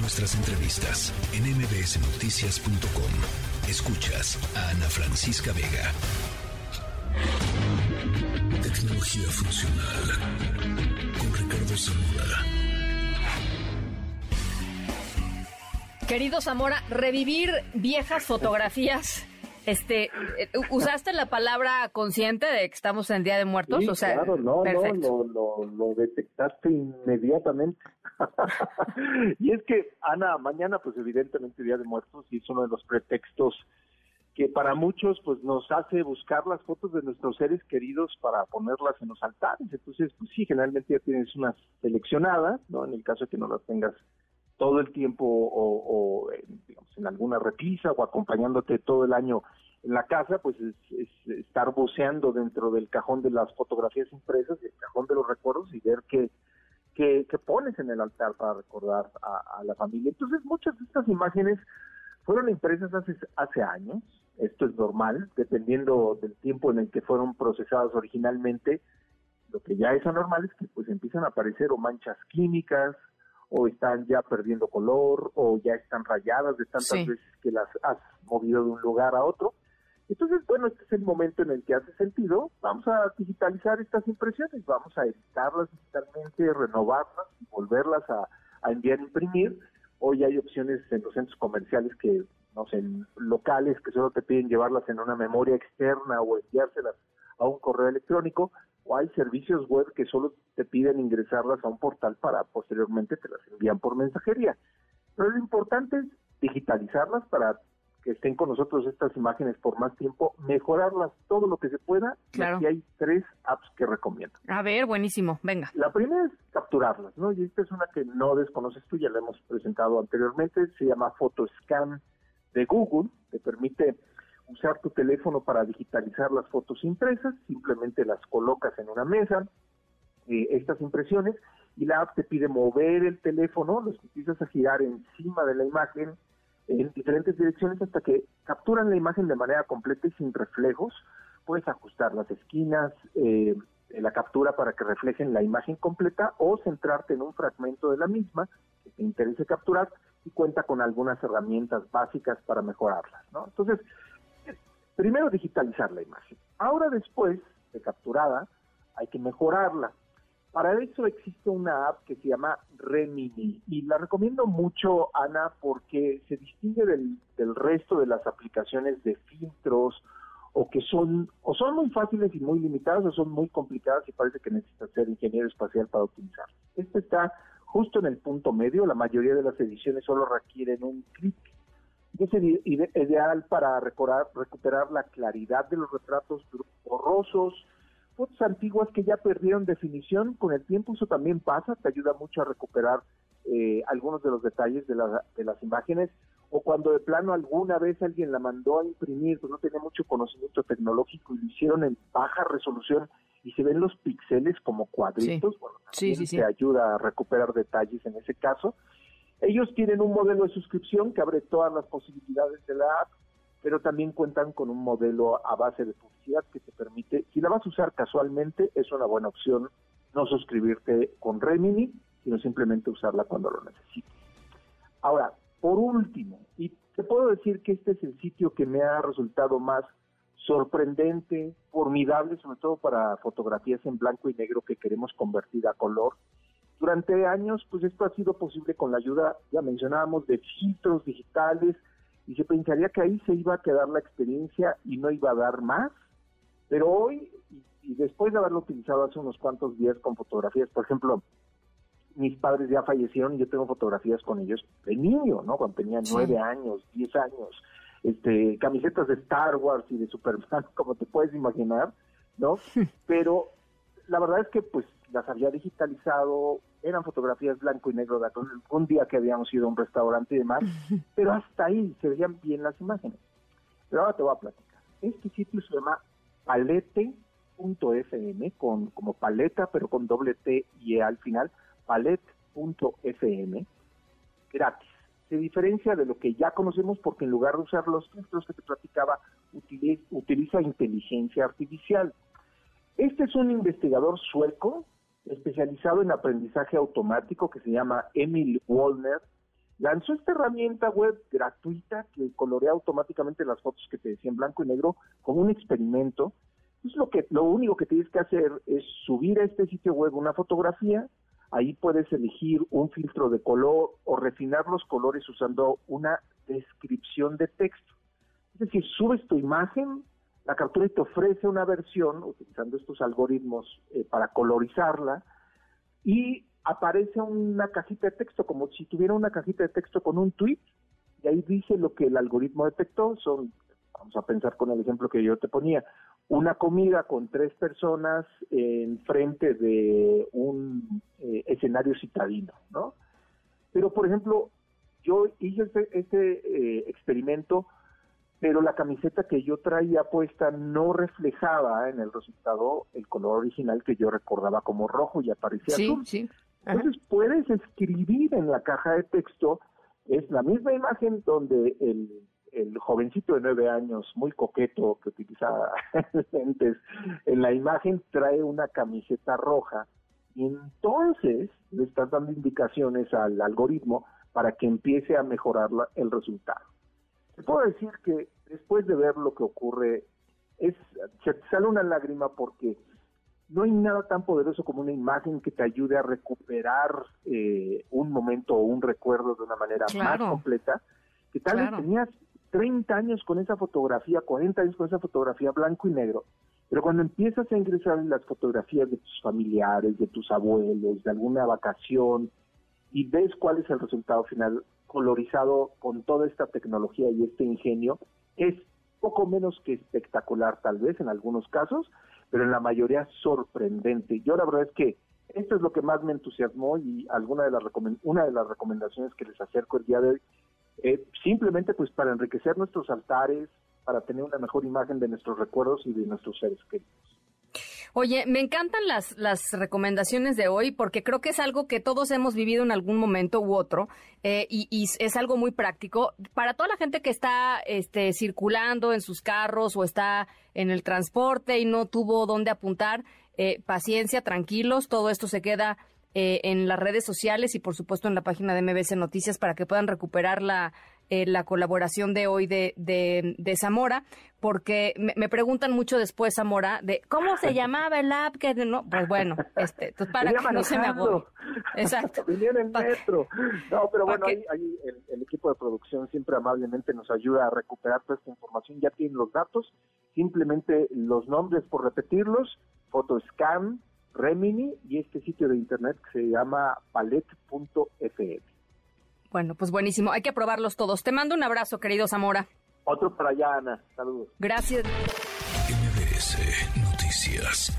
Nuestras entrevistas en mbsnoticias.com. Escuchas a Ana Francisca Vega. Tecnología funcional con Ricardo Zamora. Querido Zamora, revivir viejas fotografías este, eh, ¿usaste la palabra consciente de que estamos en Día de Muertos? o sea, claro, no, no, lo, lo, detectaste inmediatamente. y es que, Ana, mañana, pues evidentemente Día de Muertos y es uno de los pretextos que para muchos pues nos hace buscar las fotos de nuestros seres queridos para ponerlas en los altares. Entonces, pues sí, generalmente ya tienes unas seleccionadas, ¿no? En el caso de que no las tengas todo el tiempo o, digamos, en alguna repisa o acompañándote todo el año la casa, pues es, estar buceando dentro del cajón de las fotografías impresas, el cajón de los recuerdos y ver qué, qué, pones en el altar para recordar a, la familia. Entonces muchas de estas imágenes fueron impresas hace, hace años, esto es normal, dependiendo del tiempo en el que fueron procesadas originalmente, lo que ya es anormal es que pues empiezan a aparecer o manchas químicas, o están ya perdiendo color o ya están rayadas de tantas veces que las has movido de un lugar a otro. Entonces, bueno, este es el momento en el que hace sentido. Vamos a digitalizar estas impresiones, vamos a editarlas digitalmente, renovarlas y volverlas a, enviar a imprimir. Hoy hay opciones en los centros comerciales que, no sé, locales que solo te piden llevarlas en una memoria externa o enviárselas a un correo electrónico o hay servicios web que solo te piden ingresarlas a un portal para posteriormente te las envían por mensajería. Pero lo importante es digitalizarlas para que estén con nosotros estas imágenes por más tiempo, mejorarlas todo lo que se pueda. Claro. Y hay tres apps que recomiendo. A ver, buenísimo, venga. La primera es capturarlas, ¿no? Y esta es una que no desconoces tú, ya la hemos presentado anteriormente, se llama PhotoScan de Google, te permite usar tu teléfono para digitalizar las fotos impresas, simplemente las colocas en una mesa, eh, estas impresiones, y la app te pide mover el teléfono, los empiezas a girar encima de la imagen en diferentes direcciones hasta que capturan la imagen de manera completa y sin reflejos. Puedes ajustar las esquinas, eh, la captura para que reflejen la imagen completa o centrarte en un fragmento de la misma que te interese capturar y cuenta con algunas herramientas básicas para mejorarlas. ¿no? Entonces, primero digitalizar la imagen. Ahora después de capturada, hay que mejorarla. Para eso existe una app que se llama Remini y la recomiendo mucho, Ana, porque se distingue del, resto de las aplicaciones de filtros o que son o son muy fáciles y muy limitadas o son muy complicadas y parece que necesitas ser ingeniero espacial para utilizarla. Esta está justo en el punto medio, la mayoría de las ediciones solo requieren un clic es ideal para recuperar la claridad de los retratos borrosos, fotos antiguas que ya perdieron definición, con el tiempo eso también pasa, te ayuda mucho a recuperar eh, algunos de los detalles de, de, las imágenes, o cuando de plano alguna vez alguien la mandó a imprimir, pues no tenía mucho conocimiento tecnológico y lo hicieron en baja resolución y se ven los píxeles como cuadritos, bueno, también te ayuda a recuperar detalles en ese caso. Ellos tienen un modelo de suscripción que abre todas las posibilidades de la app, pero también cuentan con un modelo a base de publicidad que te permite, si la vas a usar casualmente, es una buena opción no suscribirte con Remini, sino simplemente usarla cuando lo necesites. Ahora, por último, y te puedo decir que este es el sitio que me ha resultado más sorprendente, formidable, sobre todo para fotografías en blanco y negro que queremos convertir a color, durante años, pues esto ha sido posible con la ayuda, ya mencionábamos, de filtros digitales, y se pensaría que ahí se iba a quedar la experiencia y no iba a dar más, pero hoy, y, después de haberlo utilizado hace unos cuantos días con fotografías, por ejemplo, mis padres ya fallecieron y yo tengo fotografías con ellos de niño, ¿no? Cuando tenía nueve años, diez años, este, camisetas de Star Wars y de Superman, como te puedes imaginar, ¿no? Pero la verdad es que pues las había digitalizado, eran fotografías blanco y negro de un día que habíamos ido a un restaurante y demás, pero hasta ahí se veían bien las imágenes. Pero ahora te voy a platicar. Este sitio se llama palete.fm, con, como paleta, pero con doble T y E al final, palette.fm, gratis. Se diferencia de lo que ya conocemos porque en lugar de usar los filtros que te platicaba, utiliza inteligencia artificial. Este es un investigador sueco especializado en aprendizaje automático que se llama Emil Wallner, lanzó esta herramienta web gratuita que colorea automáticamente las fotos que te decía en blanco y negro como un experimento. Es lo que lo único que tienes que hacer es subir a este sitio web una fotografía, ahí puedes elegir un filtro de color o refinar los colores usando una descripción de texto. Es decir, subes tu imagen, la captura te ofrece una versión utilizando estos algoritmos eh, para colorizarla y aparece una cajita de texto, como si tuviera una cajita de texto con un tweet, y ahí dice lo que el algoritmo detectó, son, vamos a pensar con el ejemplo que yo te ponía, una comida con tres personas en frente de un eh, escenario citadino, ¿no? Pero, por ejemplo, yo hice este, este eh, experimento, pero la camiseta que yo traía puesta no reflejaba en el resultado el color original que yo recordaba como rojo y aparecía sí, azul. Sí, entonces puedes escribir en la caja de texto, es la misma imagen donde el, el jovencito de nueve años, muy coqueto, que utiliza lentes, en la imagen trae una camiseta roja y entonces le estás dando indicaciones al algoritmo para que empiece a mejorar el resultado. Te puedo decir que después de ver lo que ocurre, es, se te sale una lágrima porque no hay nada tan poderoso como una imagen que te ayude a recuperar eh, un momento o un recuerdo de una manera más completa, que tal vez tenías 30 años con esa fotografía, 40 años con esa fotografía blanco y negro, pero cuando empiezas a ingresar en las fotografías de tus familiares, de tus abuelos, de alguna vacación, y ves cuál es el resultado final colorizado con toda esta tecnología y este ingenio, es poco menos que espectacular tal vez en algunos casos, pero en la mayoría sorprendente. Yo la verdad es que esto es lo que más me entusiasmó y alguna de las una de las recomendaciones que les acerco el día de hoy, eh, simplemente pues para enriquecer nuestros altares, para tener una mejor imagen de nuestros recuerdos y de nuestros seres queridos. Oye, me encantan las, las recomendaciones de hoy porque creo que es algo que todos hemos vivido en algún momento u otro eh, y, es algo muy práctico. Para toda la gente que está este, circulando en sus carros o está en el transporte y no tuvo dónde apuntar, eh, paciencia, tranquilos, todo esto se queda eh, en las redes sociales y por supuesto en la página de MBC Noticias para que puedan recuperar la, eh, la colaboración de hoy de, de, Zamora, porque me, preguntan mucho después, Zamora, de cómo se llamaba el app, que no, pues bueno, este, pues para que no se me hago. Exacto. En metro. No, pero bueno, ahí, el, equipo de producción siempre amablemente nos ayuda a recuperar toda esta información, ya tienen los datos, simplemente los nombres por repetirlos, Photoscan, Remini y este sitio de internet que se llama palet.fm. Bueno, pues buenísimo. Hay que probarlos todos. Te mando un abrazo, querido Zamora. Otro para allá, Ana. Saludos. Gracias. MBS Noticias.